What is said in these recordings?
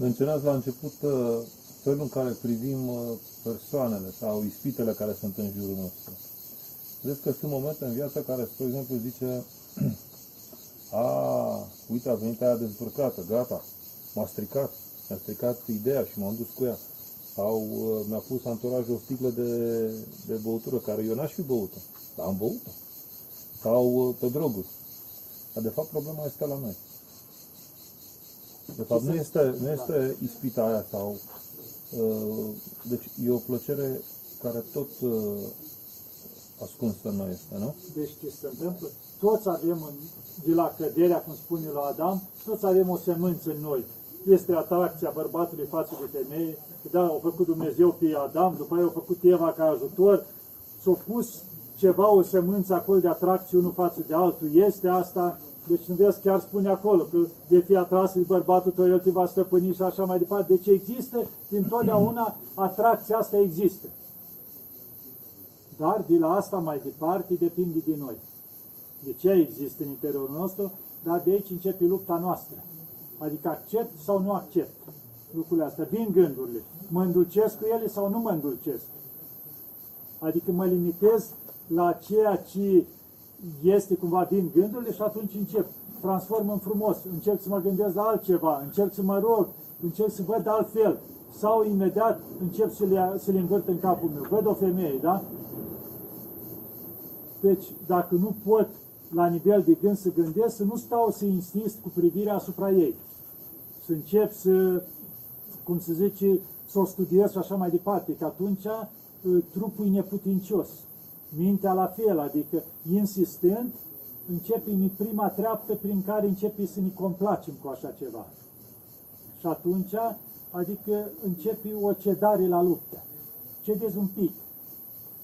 Menționați la început uh, felul în care privim uh, persoanele sau ispitele care sunt în jurul nostru. Vedeți că sunt momente în viață care, spre exemplu, zice a, uite, a venit aia dezbrăcată, gata, m-a stricat, mi-a stricat ideea și m-am dus cu ea. Sau uh, mi-a pus anturajul o sticlă de, de băutură, care eu n-aș fi băută, dar am băut-o. Sau uh, pe droguri. Dar de fapt problema este la noi. De fapt nu este, nu este ispita aia sau... Uh, deci e o plăcere care tot uh, ascunsă în noi este, nu? Deci ce se întâmplă? Toți avem, în, de la căderea, cum spune la Adam, toți avem o semânță în noi. Este atracția bărbatului față de femeie, da, a făcut Dumnezeu pe Adam, după aia a făcut Eva ca ajutor, s-a pus ceva, o semânță acolo de atracție unul față de altul. Este asta, deci nu vezi, chiar spune acolo că de fi atras de bărbatul tău, el te va stăpâni și așa mai departe. Deci există, din totdeauna, atracția asta există. Dar de la asta mai departe depinde de noi. De ce există în interiorul nostru, dar de aici începe lupta noastră. Adică accept sau nu accept lucrurile astea. Vin gândurile. Mă îndulcesc cu ele sau nu mă îndulcesc. Adică mă limitez la ceea ce este cumva din gândurile și atunci încep. Transform în frumos, încerc să mă gândesc la altceva, încerc să mă rog, încerc să văd altfel. Sau imediat încep să le, să le învârt în capul meu. Văd o femeie, da? Deci, dacă nu pot la nivel de gând să gândesc, să nu stau să insist cu privirea asupra ei. Să încep să, cum se zice, să o studiez și așa mai departe, că atunci uh, trupul e neputincios. Mintea la fel, adică insistând, începe prima treaptă prin care începe să ne complacem cu așa ceva. Și atunci, adică începe o cedare la luptă. Cedezi un pic.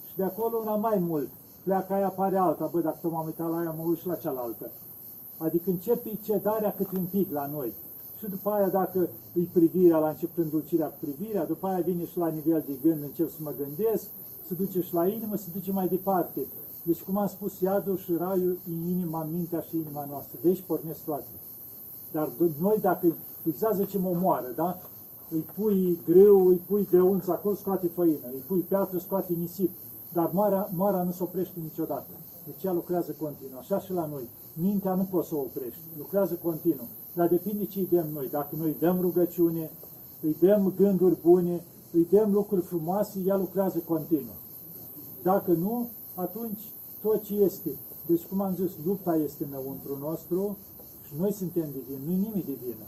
Și de acolo una mai mult pleacă aia, apare alta, bă, dacă m-am uitat la aia, mă uit și la cealaltă. Adică începe cedarea cât un pic la noi. Și după aia, dacă îi privirea, la început îndulcirea cu privirea, după aia vine și la nivel de gând, încep să mă gândesc, se duce și la inimă, se duce mai departe. Deci, cum am spus, iadul și raiul în inima, mintea și inima noastră. De aici pornesc toate. Dar noi, dacă exact zicem omoară, da? Îi pui grâu, îi pui de unță acolo, scoate făină, îi pui piatră, scoate nisip dar moara, moara nu se oprește niciodată. Deci ea lucrează continuu. Așa și la noi. Mintea nu poți să o oprești. Lucrează continuu. Dar depinde ce îi dăm noi. Dacă noi îi dăm rugăciune, îi dăm gânduri bune, îi dăm lucruri frumoase, ea lucrează continuu. Dacă nu, atunci tot ce este. Deci, cum am zis, lupta este înăuntru nostru și noi suntem de vină. Nu-i nimic de vină.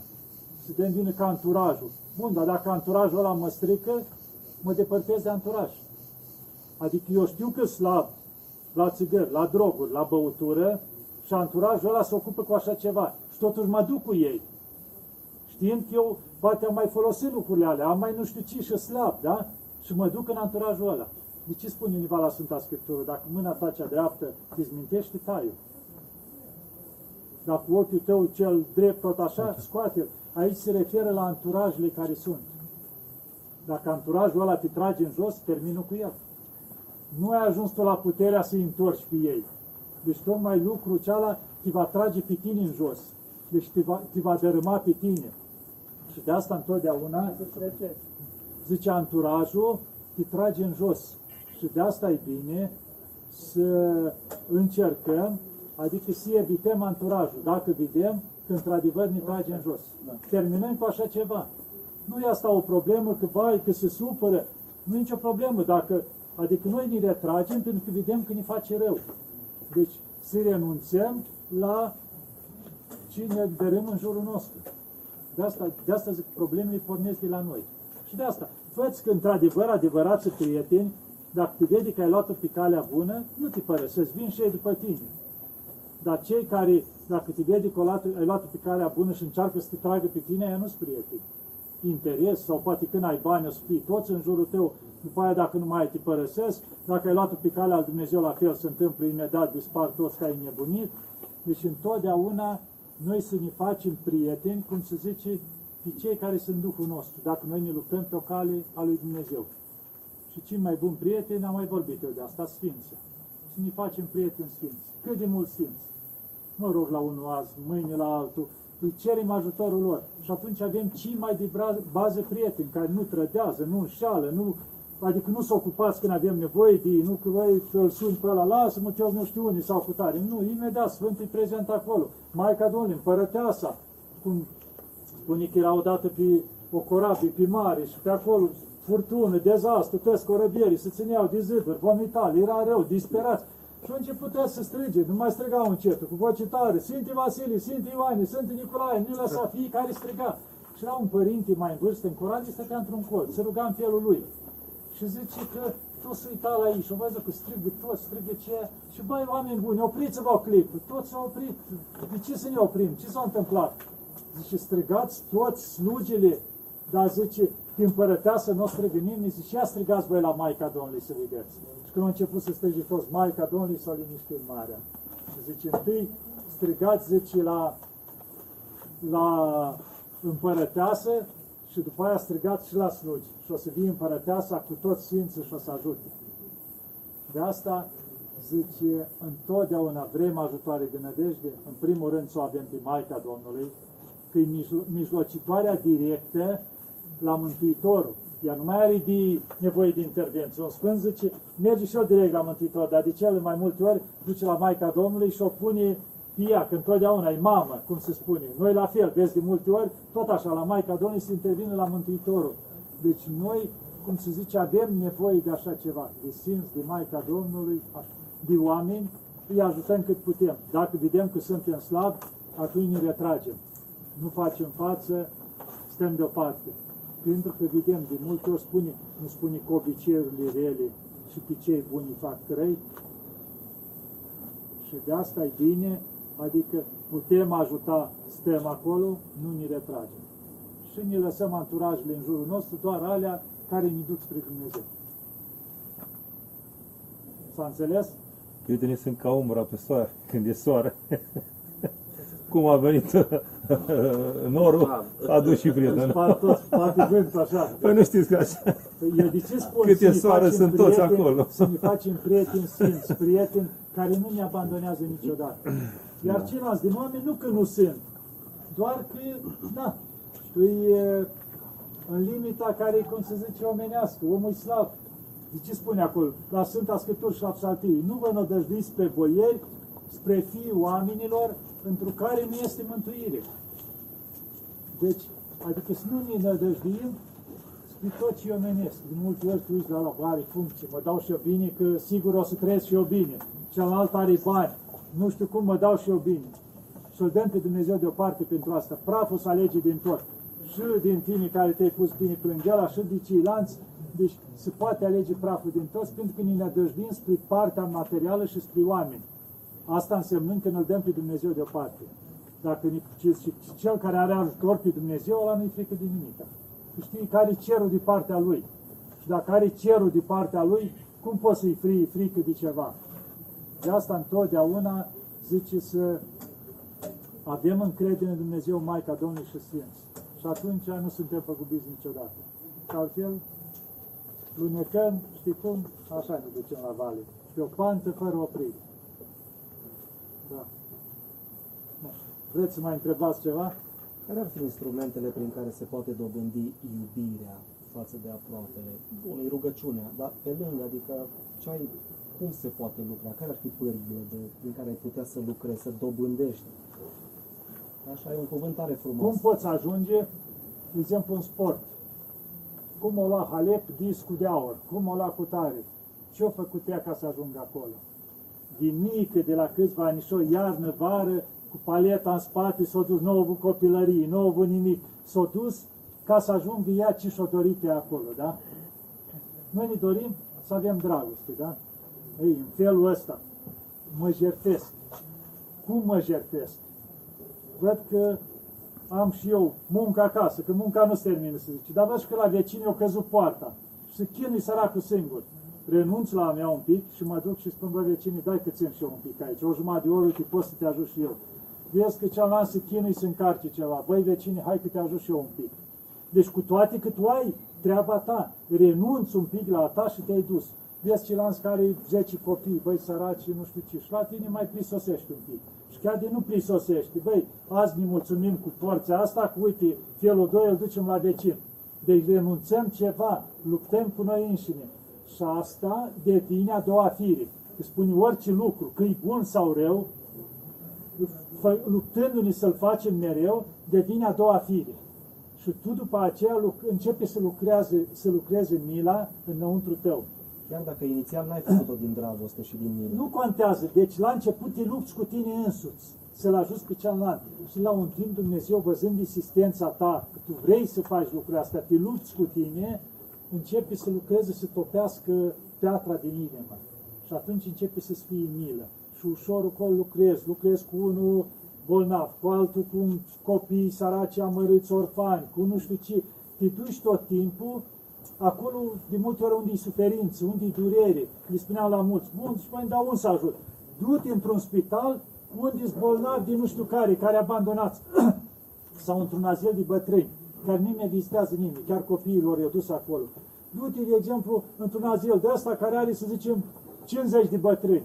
Suntem vină ca anturajul. Bun, dar dacă anturajul ăla mă strică, mă depărtez de anturaj. Adică eu știu că slab la țigări, la droguri, la băutură și anturajul ăla se ocupă cu așa ceva. Și totuși mă duc cu ei. Știind că eu poate am mai folosit lucrurile alea, am mai nu știu ce și slab, da? Și mă duc în anturajul ăla. De ce spune univa la Sfânta Scriptură? Dacă mâna ta cea dreaptă te zmintește, tai Dacă ochiul tău cel drept tot așa, scoate-l. Aici se referă la anturajele care sunt. Dacă anturajul ăla te trage în jos, termină cu el nu ai ajuns tu la puterea să-i întorci pe ei. Deci tocmai lucrul ceala te va trage pe tine în jos. Deci te va, te va dărâma pe tine. Și de asta întotdeauna, zice anturajul, te trage în jos. Și de asta e bine să încercăm, adică să evităm anturajul. Dacă vedem că într-adevăr ne trage în jos. Da. Terminăm cu așa ceva. Nu e asta o problemă că, vai, că se supără. Nu e nicio problemă. Dacă Adică noi ne retragem pentru că vedem că ne face rău. Deci să renunțăm la cine dărâm în jurul nostru. De asta, de asta zic, problemele pornesc de la noi. Și de asta, făți că într-adevăr, adevărați prieteni, dacă te vede că ai luat-o pe calea bună, nu te părăsesc, vin și ei după tine. Dar cei care, dacă te vede că ai luat-o pe calea bună și încearcă să te tragă pe tine, aia nu-s prieteni. Interes sau poate când ai bani o să fii toți în jurul tău după aia dacă nu mai te părăsesc, dacă ai luat-o pe calea al Dumnezeu, la fel se întâmplă imediat, dispar toți ca ai nebunit. Deci întotdeauna noi să ne facem prieteni, cum se zice, pe cei care sunt Duhul nostru, dacă noi ne luptăm pe o cale a lui Dumnezeu. Și cei mai buni prieteni, am mai vorbit eu de asta, Sfință. Să ne facem prieteni Sfinți. Cât de mult Sfinți. Mă rog la unul azi, mâine la altul, îi cerem ajutorul lor. Și atunci avem cei mai de bra- bază prieteni, care nu trădează, nu înșală, nu, adică nu s ocupați când avem nevoie de ei, nu că voi îl suni pe ăla, lasă-mă, eu nu știu unii sau cu tare. Nu, imediat Sfântul e prezent acolo. Maica Domnului, împărăteasa, cum spune că era odată pe o corabie pe mare și pe acolo furtună, dezastru, toți corăbierii se țineau de ziduri, vomitali, era rău, disperați. Și au început să strige, nu mai strigau încetul, cu voce tare, Sfinte Vasile, Sfinte Ioane, Sfinte Nicolae, nu lăsa fiecare striga. Și era un părinte mai în vârstă, în corabie, stătea într-un colț, se ruga în felul lui. Și zice că toți se uita la ei și au văzut că strigă toți, strigă ce Și băi, oameni buni, opriți-vă o clipă, toți s-au oprit. De ce să ne oprim? Ce s-a întâmplat? Zice, strigați toți slugile, dar zice, pe împărăteasă nu o strigă nimeni, zice, ia strigați voi la Maica Domnului să vedeți. Și când au început să strige toți, Maica Domnului s-a liniștit marea. Și zice, întâi strigați, zice, la, la împărăteasă și după aia strigați și la slugi. Și o să vii împărăteasa cu toți sfinții și o să ajute. De asta zice, întotdeauna vrem ajutoare de nădejde, în primul rând să o avem pe Maica Domnului, că e mijlocitoarea directă la Mântuitorul. Ea nu mai are de nevoie de intervenție. Un Sfânt zice, merge și el direct la Mântuitor, dar de cele mai multe ori duce la Maica Domnului și o pune pe ea, că întotdeauna e mamă, cum se spune. Noi la fel, vezi de multe ori, tot așa, la Maica Domnului se intervine la Mântuitorul. Deci noi, cum se zice, avem nevoie de așa ceva, de simț, de Maica Domnului, de oameni, îi ajutăm cât putem. Dacă vedem că suntem slabi, atunci ne retragem. Nu facem față, stăm deoparte. Pentru că vedem, de multe ori spune, nu spune că obiceiurile rele și pe cei buni fac trei. Și de asta e bine, adică putem ajuta, stăm acolo, nu ne retragem. Și ne lăsăm anturajele în jurul nostru, doar alea care ne duc spre Dumnezeu. S-a înțeles? Prietenii sunt ca umbra pe soare, când e soare. Cum a venit norul, a dus și prietenul. Spart tot, spate vântul așa. Păi nu știți că așa. Păi Eu de ce spun Cât să e ne soare, facem sunt toți prieteni- acolo. Să ne facem prieteni sfinți, prieteni care nu ne abandonează niciodată. Iar ceilalți din oameni nu că nu sunt, doar că, da, îi e în limita care, cum se zice, omenească, omul e slab. De ce spune acolo? La Sfânta Scriptură și la Psaltii, nu vă nădăjduiți pe boieri spre fiii oamenilor, pentru care nu este mântuire. Deci, adică să nu ne nădăjduim spre tot ce omenesc. De multe ori tu ești la la mare funcție, mă dau și eu bine, că sigur o să trăiesc și eu bine. Celălalt are bani, nu știu cum mă dau și eu bine. Să-L dăm pe Dumnezeu deoparte pentru asta. Praful să alege din tot. Și din tine care te-ai pus bine plângela, și de ceilalți. Deci se poate alege praful din toți pentru că ne nădăjduim spre partea materială și spre oameni. Asta însemnând că ne-L dăm pe Dumnezeu deoparte. Dacă ne, ce- ce- cel care are ajutor pe Dumnezeu, ăla nu-i frică de nimic. Că știi care e cerul de partea lui. Și dacă are cerul de partea lui, cum poți să-i fri, frică de ceva? De asta întotdeauna zice să avem încredere în Dumnezeu, Maica Domnului și Sfinți. Și atunci nu suntem păgubiți niciodată. Că altfel, lunecăm, știi cum? Așa ne ducem la vale. Pe o pantă fără oprire. Da. Nu. Vreți să mai întrebați ceva? Care ar fi instrumentele prin care se poate dobândi iubirea față de aproapele? Bun, e rugăciunea, dar pe lângă, adică ce ai, cum se poate lucra? Care ar fi pârghile de, prin care ai putea să lucrezi, să dobândești? Așa e un cuvânt tare frumos. Cum poți ajunge, de exemplu, în sport? Cum o lua Halep discul de aur? Cum o lua cu tare? Ce a făcut ea ca să ajungă acolo? Din mică, de la câțiva anișori, iarnă, vară, cu paleta în spate, s-a dus, nu a avut copilărie, nu a avut nimic. S-a dus ca să ajungă ea ce și-o dorit ea acolo, da? Noi ne dorim să avem dragoste, da? Ei, în felul ăsta, mă jertesc. Cum mă jertesc? văd că am și eu muncă acasă, că munca nu se termină, să zice. Dar văd și că la vecini au căzut poarta și se chinui săracul singur. Renunț la a mea un pic și mă duc și spun, bă, vecinii, dai că țin și eu un pic aici, o jumătate de oră, uite, pot să te ajut și eu. Vezi că cealaltă se chinui să încarce ceva. Băi, vecinii, hai că te ajut și eu un pic. Deci cu toate că tu ai treaba ta, renunți un pic la a ta și te-ai dus. Vezi ceilalți care 10 copii, băi, săraci, nu știu ce, și la tine mai prisosești un pic. Și chiar de nu prisosești. Băi, azi ne mulțumim cu porția asta, cu uite, felul 2 îl ducem la vecin. Deci renunțăm ceva, luptăm cu noi înșine. Și asta devine a doua fire. Îi spune orice lucru, că e bun sau rău, fă- luptându-ne să-l facem mereu, devine a doua fire. Și tu după aceea luc- începe să lucreze, să lucreze mila înăuntru tău. Chiar dacă inițial n-ai făcut-o din dragoste și din milă. Nu contează. Deci la început te lupți cu tine însuți, să-l ajuți pe cealaltă. Și la un timp Dumnezeu, văzând insistența ta, că tu vrei să faci lucrul asta, te lupți cu tine, începe să lucreze, să topească piatra din inimă. Și atunci începe să-ți fie milă. Și ușor acolo lucrezi. Lucrezi cu unul bolnav, cu altul cu un copii săraci amărâți orfani, cu nu știu ce. Te duci tot timpul acolo, de multe ori, unde e suferință, unde e durere. Le spuneam la mulți, bun, și mai dau un să ajut. Du-te într-un spital unde sunt bolnavi de nu știu care, care abandonați, sau într-un azil de bătrâni, care nimeni vizitează nimeni, chiar copiilor i-au dus acolo. Du-te, de exemplu, într-un azil de ăsta care are, să zicem, 50 de bătrâni.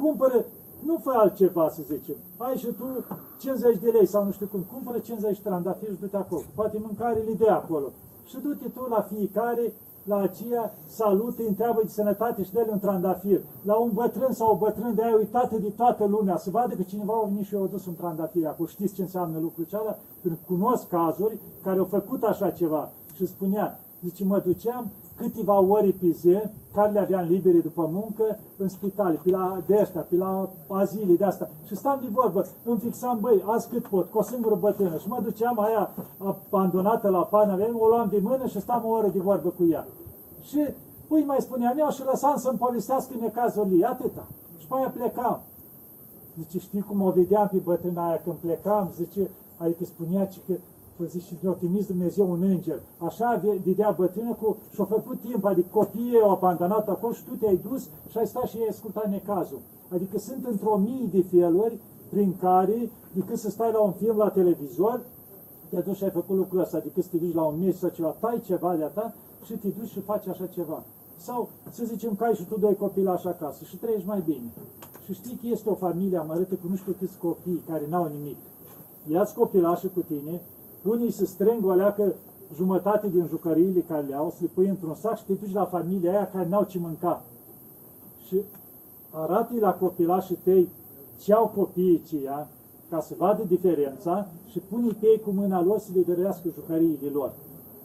Cumpără, nu fă altceva, să zicem. Ai și tu 50 de lei sau nu știu cum. Cumpără 50 de trandafiri și du-te acolo. Poate mâncare îl de acolo. Și du-te tu la fiecare, la aceea, salut, îi întreabă de sănătate și dă un trandafir. La un bătrân sau o bătrân de aia uitată de toată lumea, să vadă că cineva a venit și i-a adus un trandafir. Acum știți ce înseamnă lucrul ceala? Pentru că cunosc cazuri care au făcut așa ceva. Și spunea, zice, mă duceam câteva ori pe zi, care le aveam libere după muncă, în spitale, pe la de astea, pe la azile de asta. Și stam de vorbă, îmi fixam, băi, azi cât pot, cu o singură bătrână. Și mă duceam aia abandonată la pană, aveam, o luam de mână și stam o oră de vorbă cu ea. Și, ui, mai spuneam eu și lăsam să-mi povestească necazul ei, atâta. Și pe aia plecam. Zice, știi cum o vedeam pe bătrâna aia când plecam? Zice, adică spunea ce că Păi zice, ne-a trimis Dumnezeu un înger. Așa vedea bătrână cu, și-a făcut timp, adică copiii au abandonat acolo și tu te-ai dus și ai stat și ai ascultat necazul. Adică sunt într-o mii de feluri prin care, decât să stai la un film la televizor, te duci și ai făcut lucrul ăsta, adică să te duci la un meci sau ceva, tai ceva de-a ta și te duci și faci așa ceva. Sau să zicem că ai și tu doi copilași acasă și trăiești mai bine. Și știi că este o familie amărâtă cu nu știu câți copii care n-au nimic. Ia-ți copilașul cu tine, unii se strâng o leacă jumătate din jucăriile care le au, să le pui într-un sac și te duci la familia aia care n-au ce mânca. Și arată la copilașii tăi ce au copiii aceia, ca să vadă diferența și pune pe ei cu mâna lor să le dărească jucăriile lor.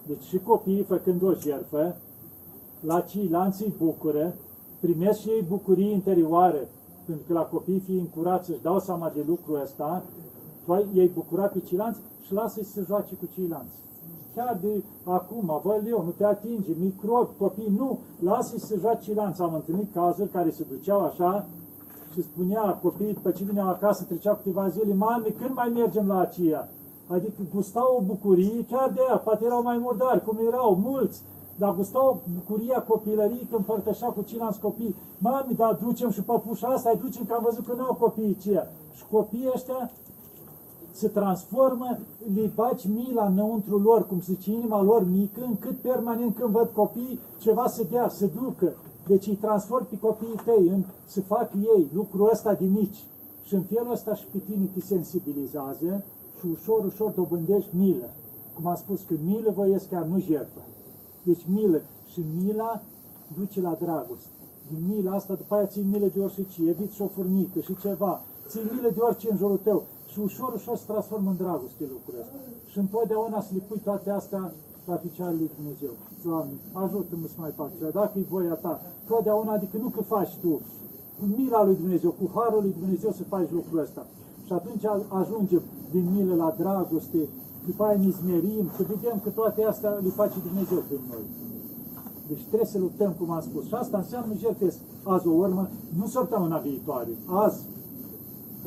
Deci și copiii, făcând o jertfă, la ceilalți îi bucură, primesc și ei bucurii interioare, pentru că la copii fiind curați își dau seama de lucrul ăsta, tu ai, ei bucura pe ceilalți și lasă-i să se joace cu ceilalți. Chiar de acum, văd eu, nu te atinge, microbi, copii, nu, lasă-i să se joace ceilalți. Am întâlnit cazuri care se duceau așa și spunea copiii, după ce vineau acasă, trecea câteva zile, mami, când mai mergem la aceea? Adică gustau o bucurie, chiar de aia, poate erau mai murdari, cum erau mulți, dar gustau bucuria copilării când împărtășea cu ceilalți copii. Mami, dar ducem și păpușa asta, îi ducem că am văzut că nu au copiii aceia. Și copiii ăștia se transformă, le faci mila înăuntru lor, cum se zice, inima lor mică, încât permanent când văd copii, ceva să dea, să ducă. Deci îi transform pe copiii tăi, în, să fac ei lucrul ăsta de mici. Și în felul ăsta și pe tine te sensibilizează și ușor, ușor dobândești milă. Cum am spus, că milă voiesc chiar, nu jertfă. Deci milă. Și mila duce la dragoste. Din mila asta, după aia ții milă de orice ce, eviți și o furnică și ceva. Ții milă de orice în jurul tău. Și ușor, ușor se transformă în dragoste lucrurile astea. Și întotdeauna să le pui toate astea la picioarele lui Dumnezeu. Doamne, ajută-mă să mai fac ceva. Dacă e voia ta, totdeauna, adică nu că faci tu, cu mila lui Dumnezeu, cu harul lui Dumnezeu să faci lucrul ăsta. Și atunci ajungem din milă la dragoste, după aia ne zmerim, să vedem că toate astea le face Dumnezeu prin noi. Deci trebuie să luptăm, cum am spus. Și asta înseamnă jertfesc azi o urmă, nu săptămâna viitoare. Azi,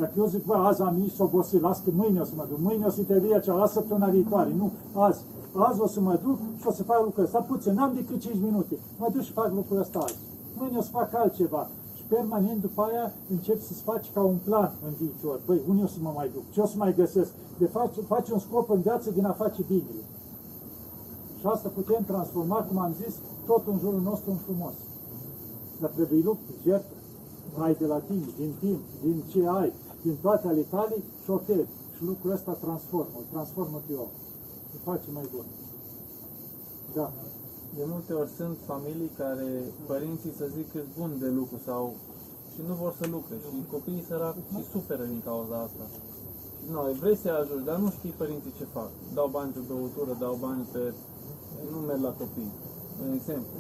dacă eu zic, bă, azi am ieșit obosit, las că mâine o să mă duc, mâine o să te vii acea, las săptămâna viitoare, nu, azi. Azi o să mă duc și o să fac lucrul ăsta, puțin, n-am decât 5 minute, mă duc și fac lucrul ăsta azi. Mâine o să fac altceva. Și permanent după aia încep să-ți faci ca un plan în viitor. Băi, unde o să mă mai duc? Ce o să mai găsesc? De fapt, faci un scop în viață din a face binele. Și asta putem transforma, cum am zis, tot în jurul nostru în frumos. Dar trebuie luptă, jertfă. Ai de la tine, din timp, din ce ai, din toate ale tale și oferi. Și lucrul ăsta transformă, îl transformă pe om. Îl face mai bun. Da. De multe ori sunt familii care părinții să zic că sunt buni de lucru sau și nu vor să lucre și copiii săraci și suferă din cauza asta. Și nu, vrei să-i ajuți, dar nu știi părinții ce fac. Dau bani pe băutură, dau bani pe... nu merg la copii. Un exemplu.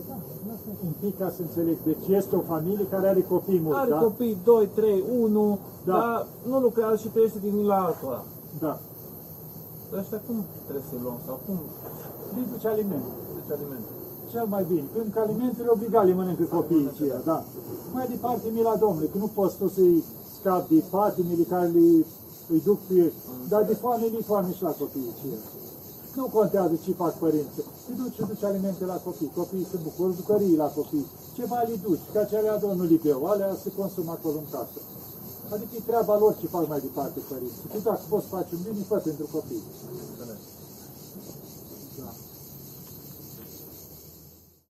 Un pic ca să înțeleg. Deci este o familie care are copii mulți, Are da? copii, 2, 3, 1, Da. dar nu lucrează și trăiește din la altora. Da. Ăștia cum trebuie să-i luăm? Sau cum Îi duce alimente. duce alimente? Cel mai bine. Pentru că alimentele obligat le mănâncă copiii aceia, da. Mai departe, mila Domnului, că nu poți tu să-i scapi de patimile care le, îi duc pe ei, dar de foame, de foame și la copiii aceia. Nu contează ce fac părinții. Îi duci și duci alimente la copii. Copiii se bucură, bucării la copii. Ceva le duci, că acelea două nu le beau, alea se consumă acolo în casă. Adică e treaba lor ce fac mai departe părinții. Tu dacă poți face un bine, fă pentru copii. Înțeles.